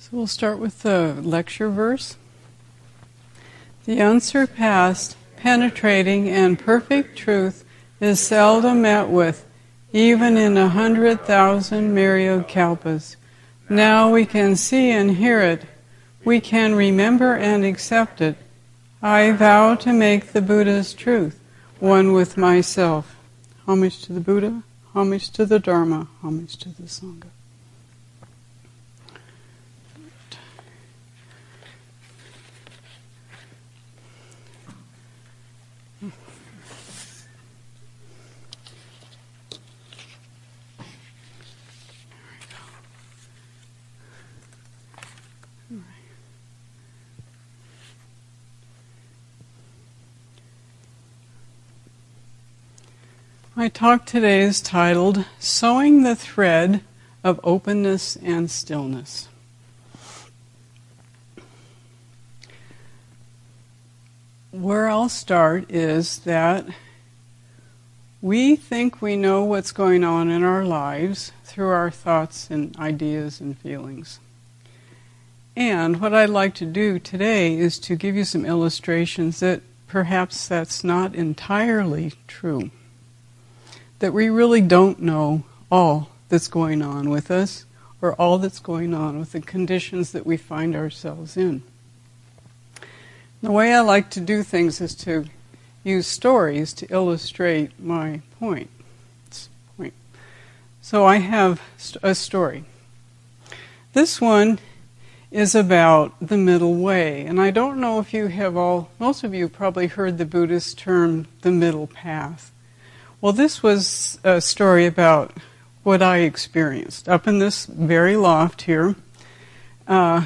So we'll start with the lecture verse. The unsurpassed, penetrating, and perfect truth is seldom met with, even in a hundred thousand myriad kalpas. Now we can see and hear it. We can remember and accept it. I vow to make the Buddha's truth one with myself. Homage to the Buddha, homage to the Dharma, homage to the Sangha. My talk today is titled Sewing the Thread of Openness and Stillness. Where I'll start is that we think we know what's going on in our lives through our thoughts and ideas and feelings. And what I'd like to do today is to give you some illustrations that perhaps that's not entirely true that we really don't know all that's going on with us or all that's going on with the conditions that we find ourselves in. The way I like to do things is to use stories to illustrate my point. point. So I have a story. This one is about the middle way. And I don't know if you have all, most of you probably heard the Buddhist term the middle path. Well, this was a story about what I experienced up in this very loft here, uh,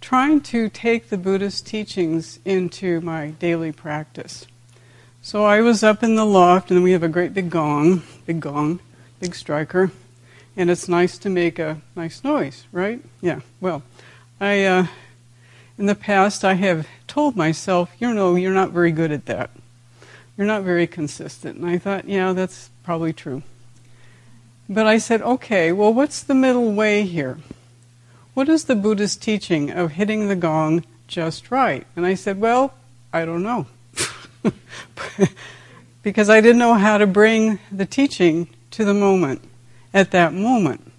trying to take the Buddhist teachings into my daily practice. So I was up in the loft, and we have a great big gong, big gong, big striker, and it's nice to make a nice noise, right? Yeah. Well, I uh, in the past I have told myself, you know, you're not very good at that. You're not very consistent. And I thought, yeah, that's probably true. But I said, okay, well, what's the middle way here? What is the Buddhist teaching of hitting the gong just right? And I said, well, I don't know. because I didn't know how to bring the teaching to the moment at that moment.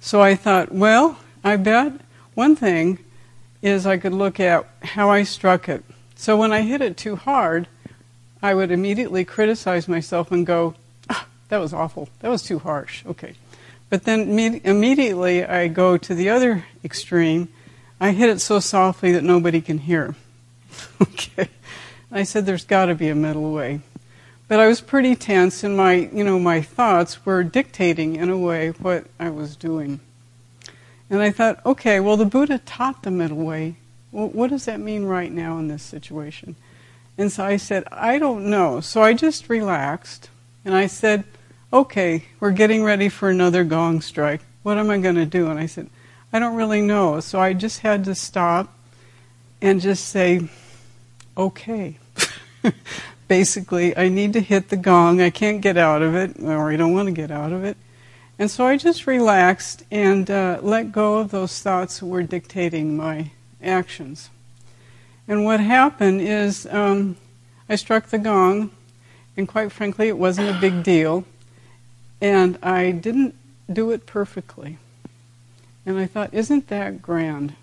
So I thought, well, I bet one thing is I could look at how I struck it. So when I hit it too hard, I would immediately criticize myself and go, ah, that was awful. That was too harsh. Okay. But then me- immediately I go to the other extreme. I hit it so softly that nobody can hear. okay. I said there's got to be a middle way. But I was pretty tense and my, you know, my thoughts were dictating in a way what I was doing. And I thought, okay, well the Buddha taught the middle way. Well, what does that mean right now in this situation? And so I said, I don't know. So I just relaxed and I said, okay, we're getting ready for another gong strike. What am I going to do? And I said, I don't really know. So I just had to stop and just say, okay. Basically, I need to hit the gong. I can't get out of it, or I don't want to get out of it. And so I just relaxed and uh, let go of those thoughts that were dictating my actions. And what happened is um, I struck the gong, and quite frankly, it wasn't a big deal. And I didn't do it perfectly. And I thought, isn't that grand?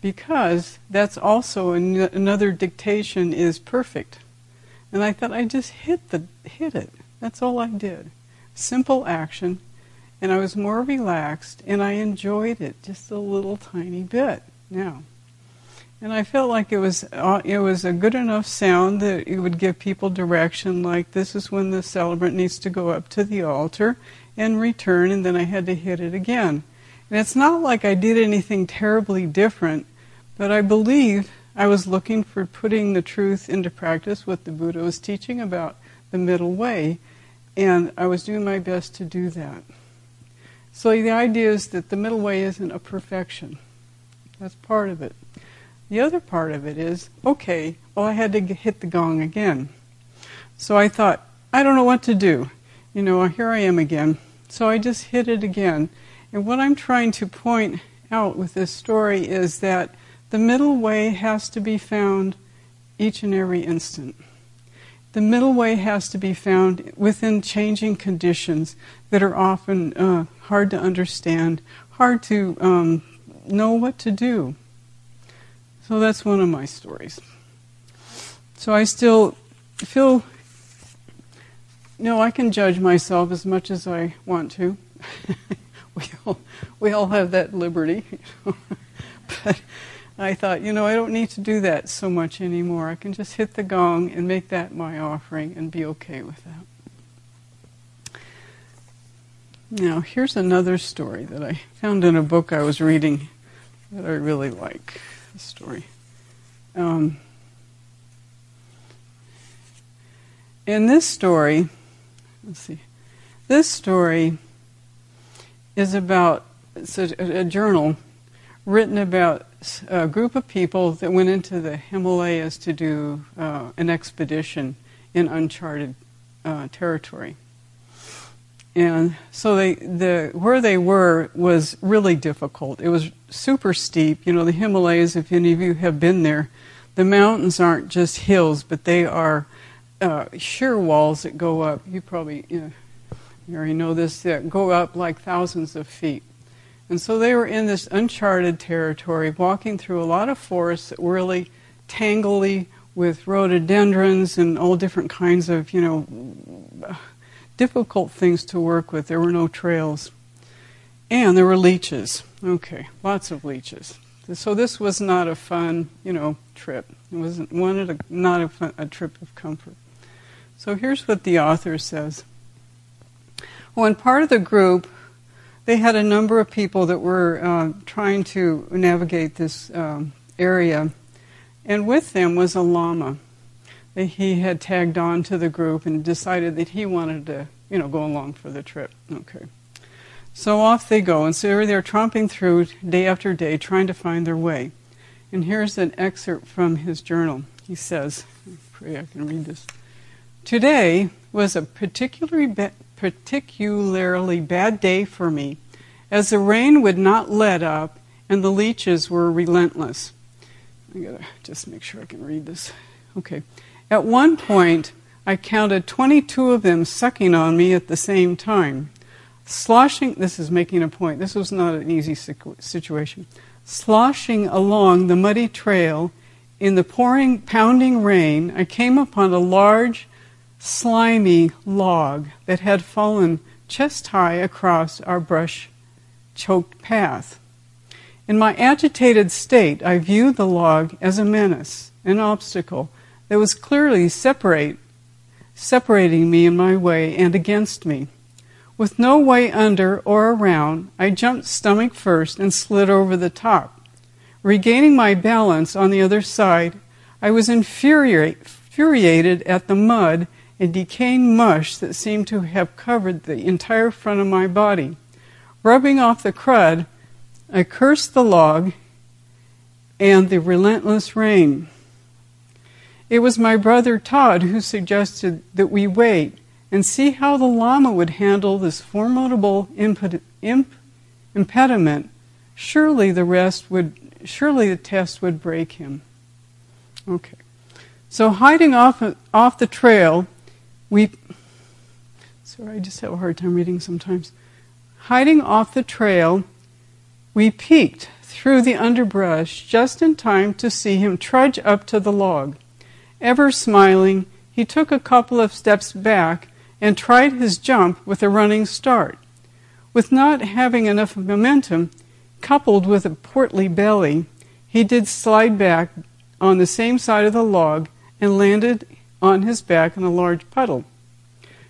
Because that's also an- another dictation is perfect. And I thought I just hit the hit it. That's all I did. Simple action, and I was more relaxed, and I enjoyed it just a little tiny bit. Now. And I felt like it was uh, it was a good enough sound that it would give people direction, like this is when the celebrant needs to go up to the altar and return, and then I had to hit it again. And it's not like I did anything terribly different, but I believe I was looking for putting the truth into practice, what the Buddha was teaching about the middle way, and I was doing my best to do that. So the idea is that the middle way isn't a perfection. That's part of it. The other part of it is okay, well, I had to hit the gong again. So I thought, I don't know what to do. You know, here I am again. So I just hit it again. And what I'm trying to point out with this story is that the middle way has to be found each and every instant. The middle way has to be found within changing conditions that are often uh, hard to understand, hard to um, know what to do. So that's one of my stories. So I still feel, no, I can judge myself as much as I want to. we all we all have that liberty. but I thought, you know, I don't need to do that so much anymore. I can just hit the gong and make that my offering and be okay with that. Now, here's another story that I found in a book I was reading that I really like. The story. Um, in this story, let's see, this story is about it's a, a journal written about a group of people that went into the Himalayas to do uh, an expedition in uncharted uh, territory. And so they, the, where they were was really difficult. It was super steep. You know, the Himalayas, if any of you have been there, the mountains aren't just hills, but they are uh, sheer walls that go up. You probably you, know, you already know this, that go up like thousands of feet. And so they were in this uncharted territory, walking through a lot of forests that were really tangly with rhododendrons and all different kinds of, you know, difficult things to work with. There were no trails. And there were leeches. Okay, lots of leeches. So this was not a fun, you know, trip. It wasn't one a, not a, fun, a trip of comfort. So here's what the author says. When part of the group they had a number of people that were uh, trying to navigate this um, area, and with them was a lama. He had tagged on to the group and decided that he wanted to, you know, go along for the trip. Okay. So off they go, and so they're tromping through day after day, trying to find their way. And here's an excerpt from his journal. He says, I pray I can read this. Today was a particularly ba- particularly bad day for me, as the rain would not let up and the leeches were relentless. I gotta just make sure I can read this. Okay. At one point, I counted 22 of them sucking on me at the same time. Sloshing, this is making a point, this was not an easy situation. Sloshing along the muddy trail in the pouring, pounding rain, I came upon a large, slimy log that had fallen chest high across our brush choked path. In my agitated state, I viewed the log as a menace, an obstacle that was clearly separate, separating me in my way and against me. With no way under or around, I jumped stomach first and slid over the top. Regaining my balance on the other side, I was infuriated at the mud and decaying mush that seemed to have covered the entire front of my body. Rubbing off the crud, I cursed the log and the relentless rain. It was my brother Todd who suggested that we wait and see how the Lama would handle this formidable imp- impediment. Surely the rest would, surely the test would break him. Okay. So hiding off, off the trail, we. Sorry, I just have a hard time reading sometimes. Hiding off the trail, we peeked through the underbrush just in time to see him trudge up to the log. Ever smiling, he took a couple of steps back and tried his jump with a running start. With not having enough momentum, coupled with a portly belly, he did slide back on the same side of the log and landed on his back in a large puddle.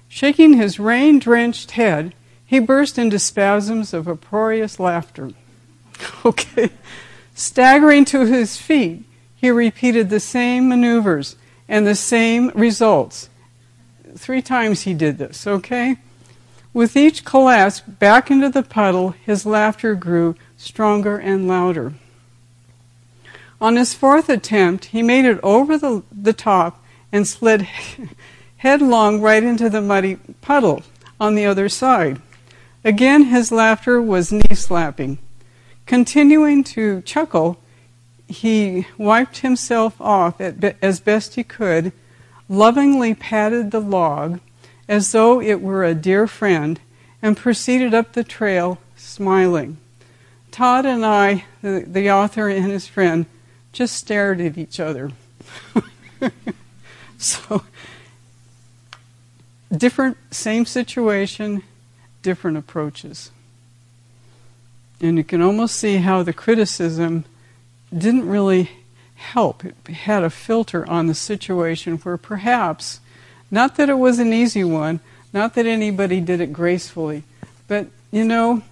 Shaking his rain drenched head, he burst into spasms of uproarious laughter. okay. Staggering to his feet, he repeated the same maneuvers and the same results. Three times he did this, okay? With each collapse back into the puddle, his laughter grew stronger and louder. On his fourth attempt, he made it over the, the top and slid headlong right into the muddy puddle on the other side. Again, his laughter was knee slapping. continuing to chuckle, he wiped himself off as best he could, lovingly patted the log as though it were a dear friend, and proceeded up the trail smiling. Todd and I, the, the author and his friend, just stared at each other. so, different, same situation, different approaches. And you can almost see how the criticism didn't really help. It had a filter on the situation where perhaps, not that it was an easy one, not that anybody did it gracefully, but you know,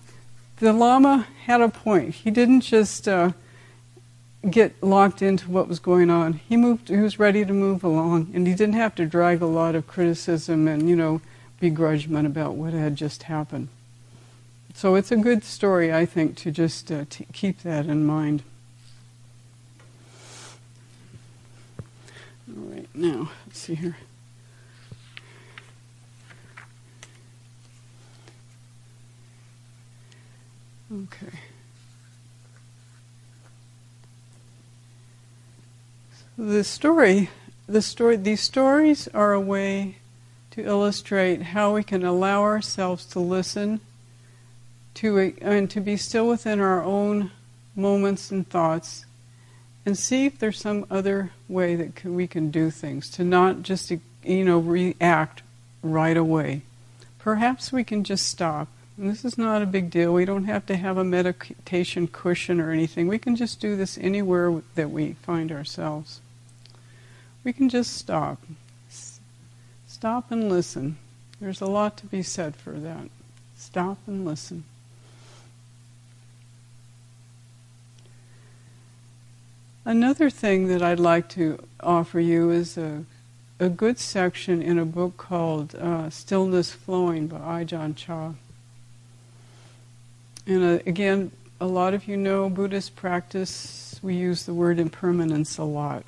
the Lama had a point. He didn't just uh, get locked into what was going on. He moved. He was ready to move along, and he didn't have to drag a lot of criticism and you know begrudgment about what had just happened. So it's a good story, I think, to just uh, t- keep that in mind. All right, now let's see here. Okay. The story, the story, these stories are a way to illustrate how we can allow ourselves to listen to and to be still within our own moments and thoughts and see if there's some other way that can, we can do things to not just you know react right away perhaps we can just stop and this is not a big deal. We don't have to have a meditation cushion or anything. We can just do this anywhere that we find ourselves. We can just stop. Stop and listen. There's a lot to be said for that. Stop and listen. Another thing that I'd like to offer you is a, a good section in a book called uh, Stillness Flowing by Ajahn Chah. And uh, again, a lot of you know Buddhist practice, we use the word impermanence a lot.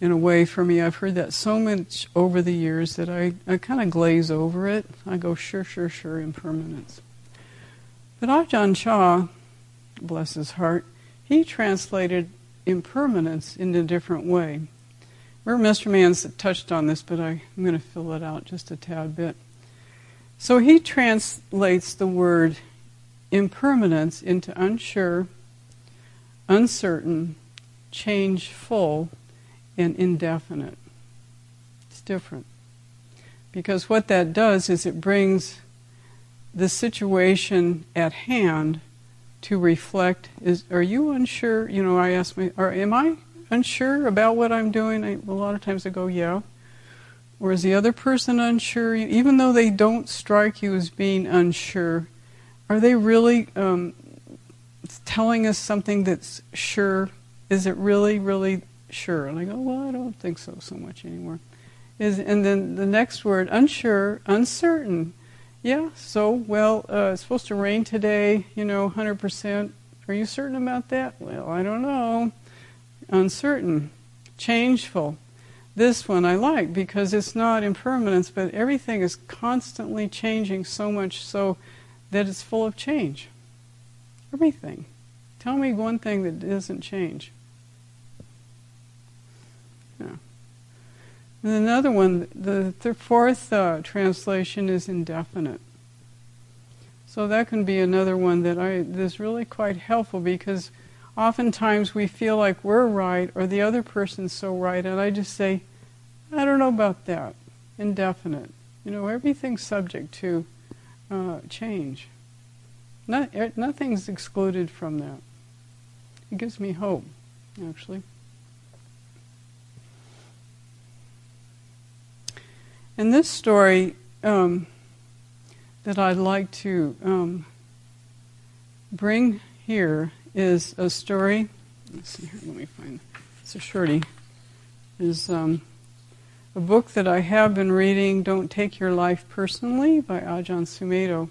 In a way, for me, I've heard that so much over the years that I, I kind of glaze over it. I go, sure, sure, sure, impermanence. But Ajahn Chah, bless his heart, he translated impermanence in a different way. Remember, Mr. Man's touched on this, but I, I'm going to fill it out just a tad bit. So he translates the word impermanence into unsure, uncertain, changeful, and indefinite. It's different. Because what that does is it brings the situation at hand to reflect is are you unsure you know i ask me or am i unsure about what i'm doing I, a lot of times i go yeah or is the other person unsure even though they don't strike you as being unsure are they really um, telling us something that's sure? Is it really, really sure? And I go, well, I don't think so so much anymore. Is and then the next word, unsure, uncertain. Yeah. So well, uh, it's supposed to rain today. You know, hundred percent. Are you certain about that? Well, I don't know. Uncertain, changeful. This one I like because it's not impermanence, but everything is constantly changing so much so that it's full of change. Everything. Tell me one thing that doesn't change. Yeah. And another one, the, the fourth uh, translation is indefinite. So that can be another one that I that's really quite helpful because oftentimes we feel like we're right or the other person's so right, and I just say, I don't know about that. Indefinite. You know, everything's subject to uh, change. Not, er, nothing's excluded from that. It gives me hope, actually. And this story um, that I'd like to um, bring here is a story. Let's see here. Let me find. It's a shorty. Is um, a book that I have been reading, Don't Take Your Life Personally, by Ajahn Sumedho.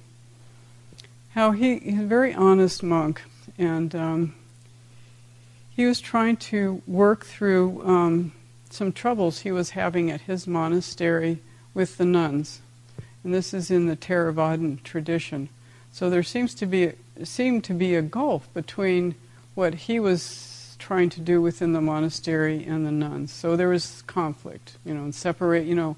How he, he's a very honest monk, and um, he was trying to work through um, some troubles he was having at his monastery with the nuns. And this is in the Theravadan tradition. So there seems to be seemed to be a gulf between what he was trying to do within the monastery and the nuns. So there was conflict, you know, and separate, you know,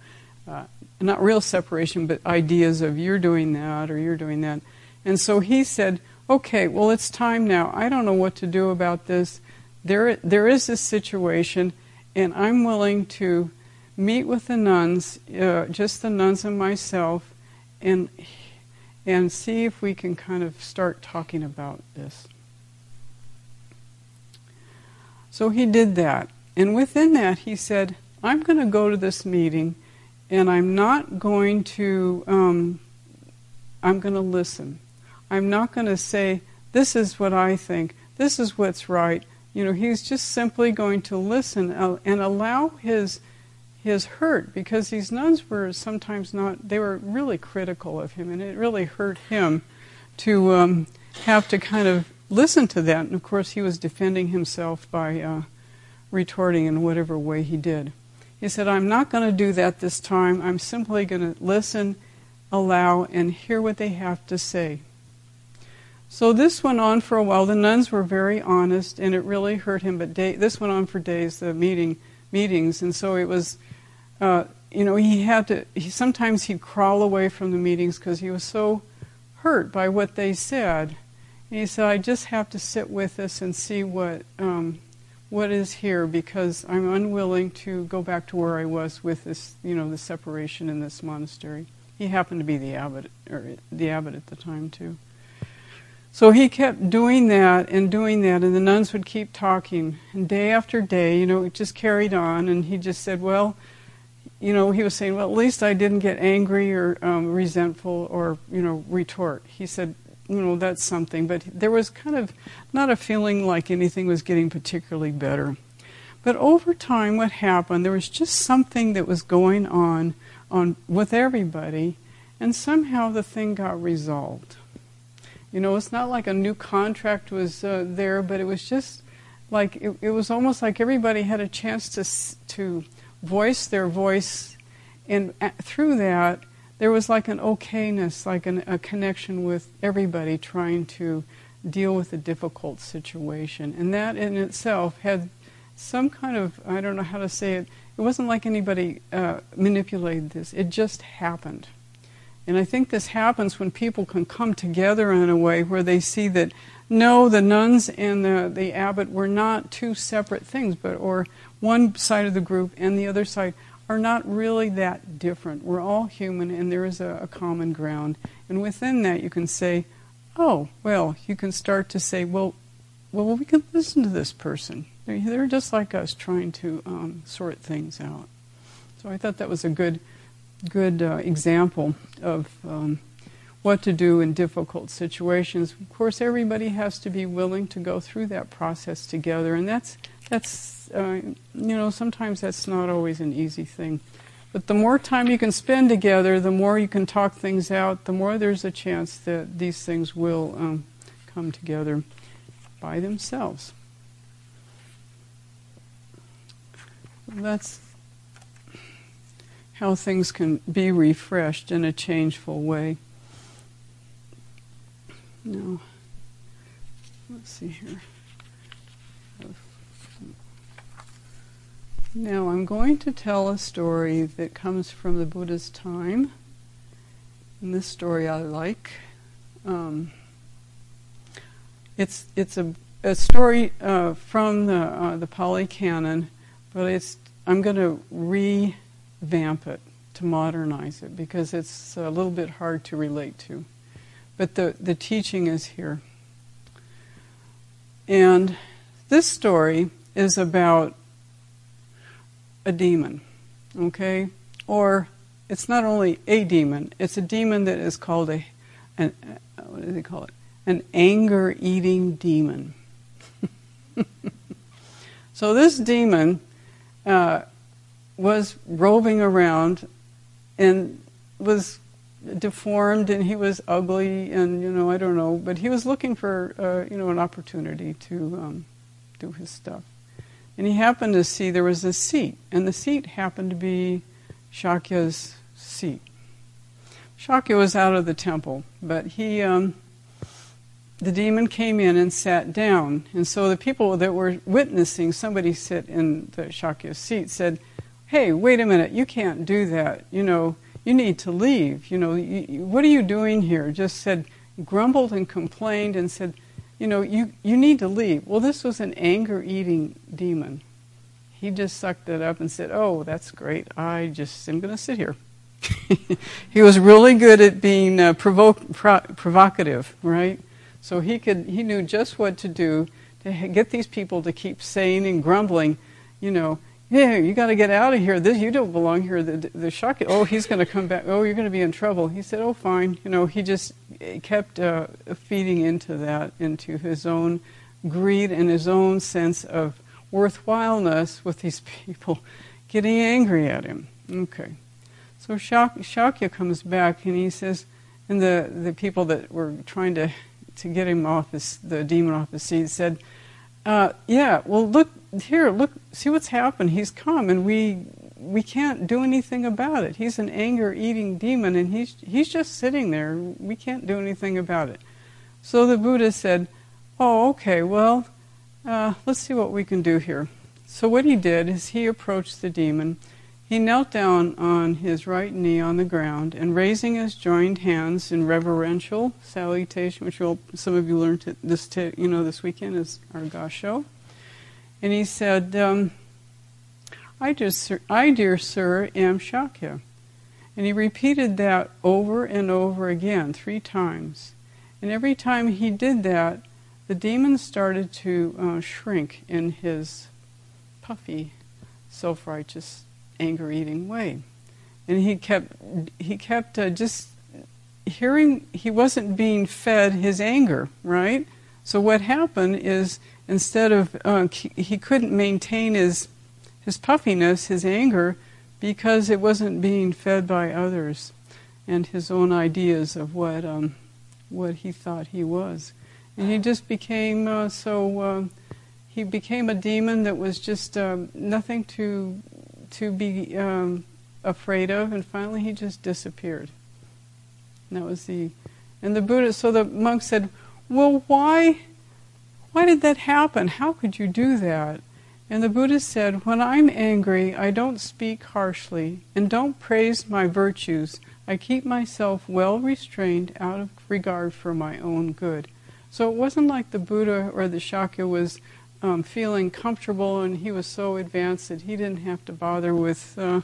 uh, not real separation, but ideas of you're doing that or you're doing that. And so he said, okay, well, it's time now. I don't know what to do about this. There, there is this situation, and I'm willing to meet with the nuns, uh, just the nuns and myself, and and see if we can kind of start talking about this. So he did that, and within that, he said, "I'm going to go to this meeting, and I'm not going to. Um, I'm going to listen. I'm not going to say." This is what I think. This is what's right. You know, he's just simply going to listen and allow his his hurt because these nuns were sometimes not. They were really critical of him, and it really hurt him to um, have to kind of listen to that. And of course, he was defending himself by uh, retorting in whatever way he did. He said, "I'm not going to do that this time. I'm simply going to listen, allow, and hear what they have to say." So this went on for a while. The nuns were very honest, and it really hurt him. But day, this went on for days, the meeting meetings, and so it was. Uh, you know, he had to. He, sometimes he'd crawl away from the meetings because he was so hurt by what they said. And he said, "I just have to sit with this and see what um, what is here because I'm unwilling to go back to where I was with this, you know, the separation in this monastery." He happened to be the abbot, or the abbot at the time too. So he kept doing that and doing that, and the nuns would keep talking. And day after day, you know, it just carried on. And he just said, Well, you know, he was saying, Well, at least I didn't get angry or um, resentful or, you know, retort. He said, You know, that's something. But there was kind of not a feeling like anything was getting particularly better. But over time, what happened, there was just something that was going on, on with everybody, and somehow the thing got resolved. You know, it's not like a new contract was uh, there, but it was just like it, it, was almost like everybody had a chance to to voice their voice, and through that there was like an okayness, like an, a connection with everybody trying to deal with a difficult situation, and that in itself had some kind of I don't know how to say it. It wasn't like anybody uh, manipulated this; it just happened. And I think this happens when people can come together in a way where they see that no, the nuns and the, the abbot were not two separate things, but or one side of the group and the other side are not really that different. We're all human and there is a, a common ground. And within that you can say, oh, well, you can start to say, well, well, we can listen to this person. They're, they're just like us trying to um, sort things out. So I thought that was a good good uh, example of um, what to do in difficult situations. Of course, everybody has to be willing to go through that process together, and that's that's uh, you know sometimes that's not always an easy thing. But the more time you can spend together, the more you can talk things out, the more there's a chance that these things will um, come together by themselves. That's how things can be refreshed in a changeful way. Now, let's see here. Now, I'm going to tell a story that comes from the Buddha's time. And this story I like. Um, it's it's a, a story uh, from the uh, the Pali Canon, but it's I'm going to revamp it, to modernize it, because it's a little bit hard to relate to. But the, the teaching is here. And this story is about a demon, okay? Or it's not only a demon, it's a demon that is called a, an, what do they call it? An anger eating demon. so this demon uh, was roving around and was deformed and he was ugly and you know I don't know, but he was looking for uh, you know an opportunity to um, do his stuff. And he happened to see there was a seat, and the seat happened to be Shakya's seat. Shakya was out of the temple, but he um, the demon came in and sat down. And so the people that were witnessing somebody sit in the Shakya seat said, Hey, wait a minute, you can't do that. You know, you need to leave. You know, you, what are you doing here? Just said, grumbled and complained and said, You know, you, you need to leave. Well, this was an anger eating demon. He just sucked it up and said, Oh, that's great. I just am going to sit here. he was really good at being uh, provo- pro- provocative, right? So he could he knew just what to do to get these people to keep saying and grumbling, you know, yeah, you got to get out of here. This you don't belong here. The the shock. Oh, he's going to come back. Oh, you're going to be in trouble. He said, oh, fine. You know, he just kept uh, feeding into that, into his own greed and his own sense of worthwhileness with these people getting angry at him. Okay. So Shakya comes back and he says, and the, the people that were trying to, to get him off his, the demon off his seat said, uh, yeah, well, look here, look, see what's happened. He's come, and we we can't do anything about it. He's an anger-eating demon, and he's he's just sitting there. We can't do anything about it. So the Buddha said, "Oh, okay. Well, uh, let's see what we can do here." So what he did is he approached the demon he knelt down on his right knee on the ground and raising his joined hands in reverential salutation, which some of you learned this you know this weekend is our gasho. And he said, um, I, just, I, dear sir, am Shakya. And he repeated that over and over again, three times. And every time he did that, the demon started to uh, shrink in his puffy, self righteous anger eating way. And he kept, he kept uh, just hearing, he wasn't being fed his anger, right? So what happened is instead of, uh, he couldn't maintain his, his puffiness, his anger, because it wasn't being fed by others and his own ideas of what, um, what he thought he was. And he just became uh, so, uh, he became a demon that was just um, nothing to to be um, afraid of, and finally he just disappeared. And that was the, and the Buddha. So the monk said, "Well, why, why did that happen? How could you do that?" And the Buddha said, "When I'm angry, I don't speak harshly and don't praise my virtues. I keep myself well restrained out of regard for my own good." So it wasn't like the Buddha or the Shakya was um, feeling comfortable and he was so advanced that he didn't have to bother with uh,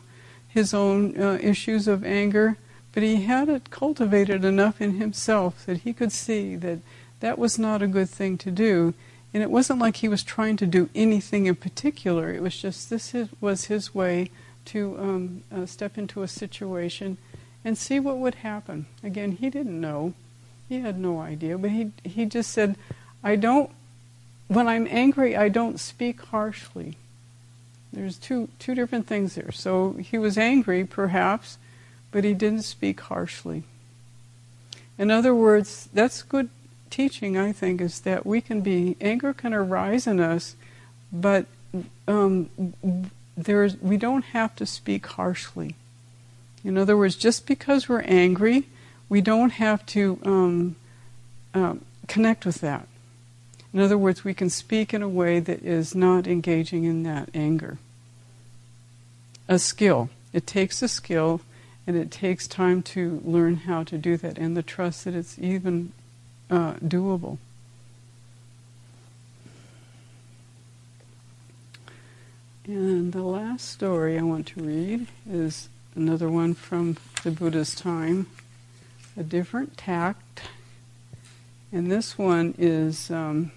his own uh, issues of anger. But he had it cultivated enough in himself that he could see that that was not a good thing to do. And it wasn't like he was trying to do anything in particular. It was just this was his way to um, uh, step into a situation and see what would happen. Again, he didn't know. He had no idea. But he, he just said, I don't when I'm angry, I don't speak harshly. There's two, two different things there. So he was angry, perhaps, but he didn't speak harshly. In other words, that's good teaching, I think, is that we can be, anger can arise in us, but um, there's, we don't have to speak harshly. In other words, just because we're angry, we don't have to um, um, connect with that. In other words, we can speak in a way that is not engaging in that anger. A skill. It takes a skill and it takes time to learn how to do that and the trust that it's even uh, doable. And the last story I want to read is another one from the Buddha's time, a different tact. And this one is um,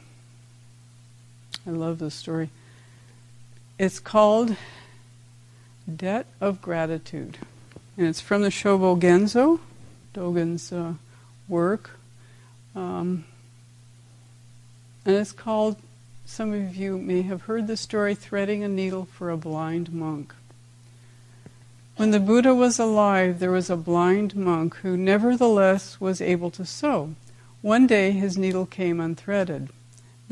I love this story. It's called Debt of Gratitude. And it's from the Shobo Genzo, Dogen's uh, work. Um, and it's called, some of you may have heard the story, Threading a Needle for a Blind Monk. When the Buddha was alive, there was a blind monk who nevertheless was able to sew. One day his needle came unthreaded.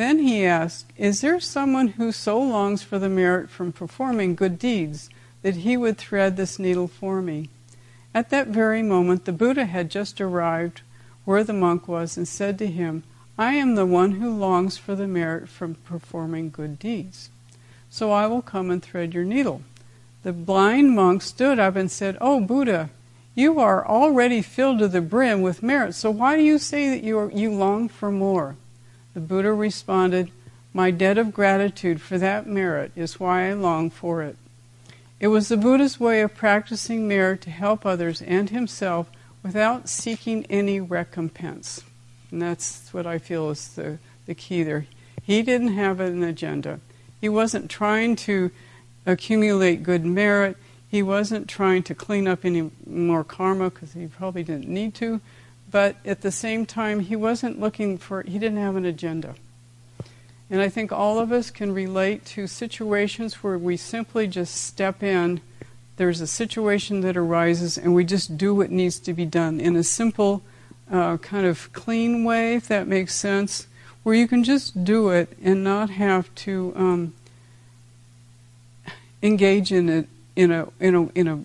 Then he asked, Is there someone who so longs for the merit from performing good deeds that he would thread this needle for me? At that very moment, the Buddha had just arrived where the monk was and said to him, I am the one who longs for the merit from performing good deeds. So I will come and thread your needle. The blind monk stood up and said, Oh, Buddha, you are already filled to the brim with merit, so why do you say that you, are, you long for more? The Buddha responded, My debt of gratitude for that merit is why I long for it. It was the Buddha's way of practicing merit to help others and himself without seeking any recompense. And that's what I feel is the, the key there. He didn't have an agenda. He wasn't trying to accumulate good merit. He wasn't trying to clean up any more karma because he probably didn't need to. But at the same time, he wasn't looking for, he didn't have an agenda. And I think all of us can relate to situations where we simply just step in. There's a situation that arises, and we just do what needs to be done in a simple, uh, kind of clean way, if that makes sense, where you can just do it and not have to um, engage in it in a in a in a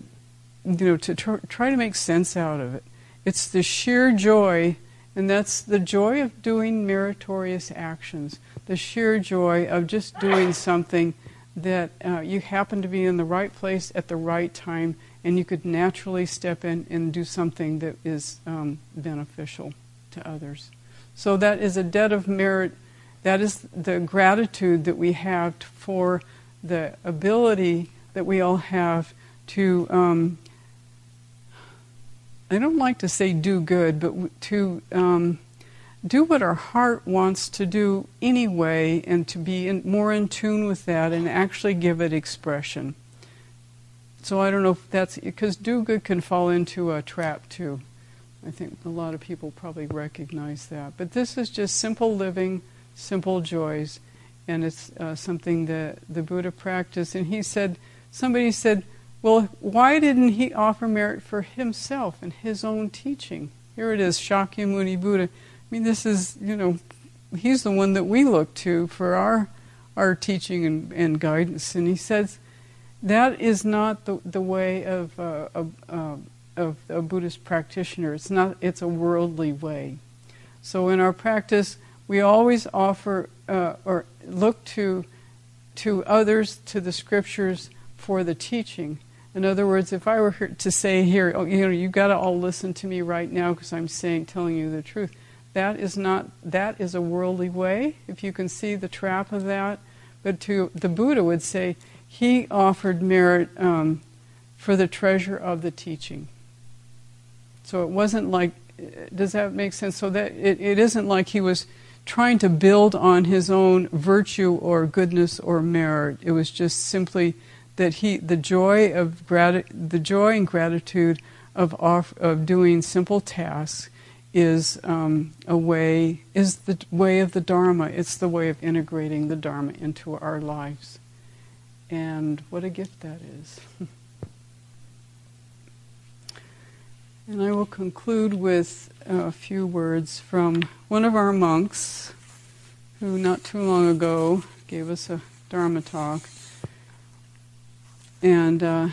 you know to tr- try to make sense out of it. It's the sheer joy, and that's the joy of doing meritorious actions. The sheer joy of just doing something that uh, you happen to be in the right place at the right time, and you could naturally step in and do something that is um, beneficial to others. So that is a debt of merit. That is the gratitude that we have for the ability that we all have to, um, I don't like to say do good, but to um, do what our heart wants to do anyway and to be in, more in tune with that and actually give it expression. So I don't know if that's because do good can fall into a trap too. I think a lot of people probably recognize that. But this is just simple living, simple joys, and it's uh, something that the Buddha practiced. And he said, somebody said, well, why didn't he offer merit for himself and his own teaching? Here it is, Shakyamuni Buddha. I mean, this is, you know, he's the one that we look to for our our teaching and, and guidance. And he says that is not the, the way of, uh, of, uh, of a Buddhist practitioner. It's not. It's a worldly way. So in our practice, we always offer uh, or look to to others, to the scriptures for the teaching. In other words, if I were to say here, oh, you know, you've got to all listen to me right now because I'm saying, telling you the truth. That is not. That is a worldly way. If you can see the trap of that, but to the Buddha would say he offered merit um, for the treasure of the teaching. So it wasn't like. Does that make sense? So that it, it isn't like he was trying to build on his own virtue or goodness or merit. It was just simply that he the joy of grati- the joy and gratitude of off, of doing simple tasks is um, a way is the way of the Dharma. It's the way of integrating the Dharma into our lives, and what a gift that is. and I will conclude with a few words from one of our monks, who not too long ago gave us a Dharma talk and uh,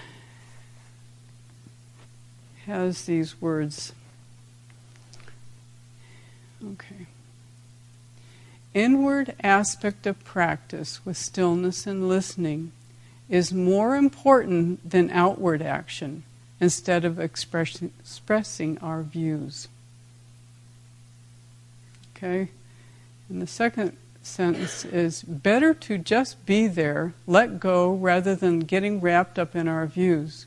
has these words. Okay. Inward aspect of practice with stillness and listening is more important than outward action instead of expressing, expressing our views. Okay? And the second sentence is better to just be there, let go, rather than getting wrapped up in our views.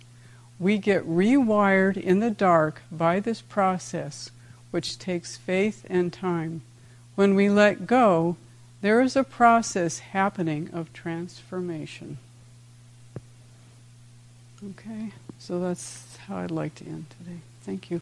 We get rewired in the dark by this process, which takes faith and time. When we let go, there is a process happening of transformation. Okay, so that's how I'd like to end today. Thank you.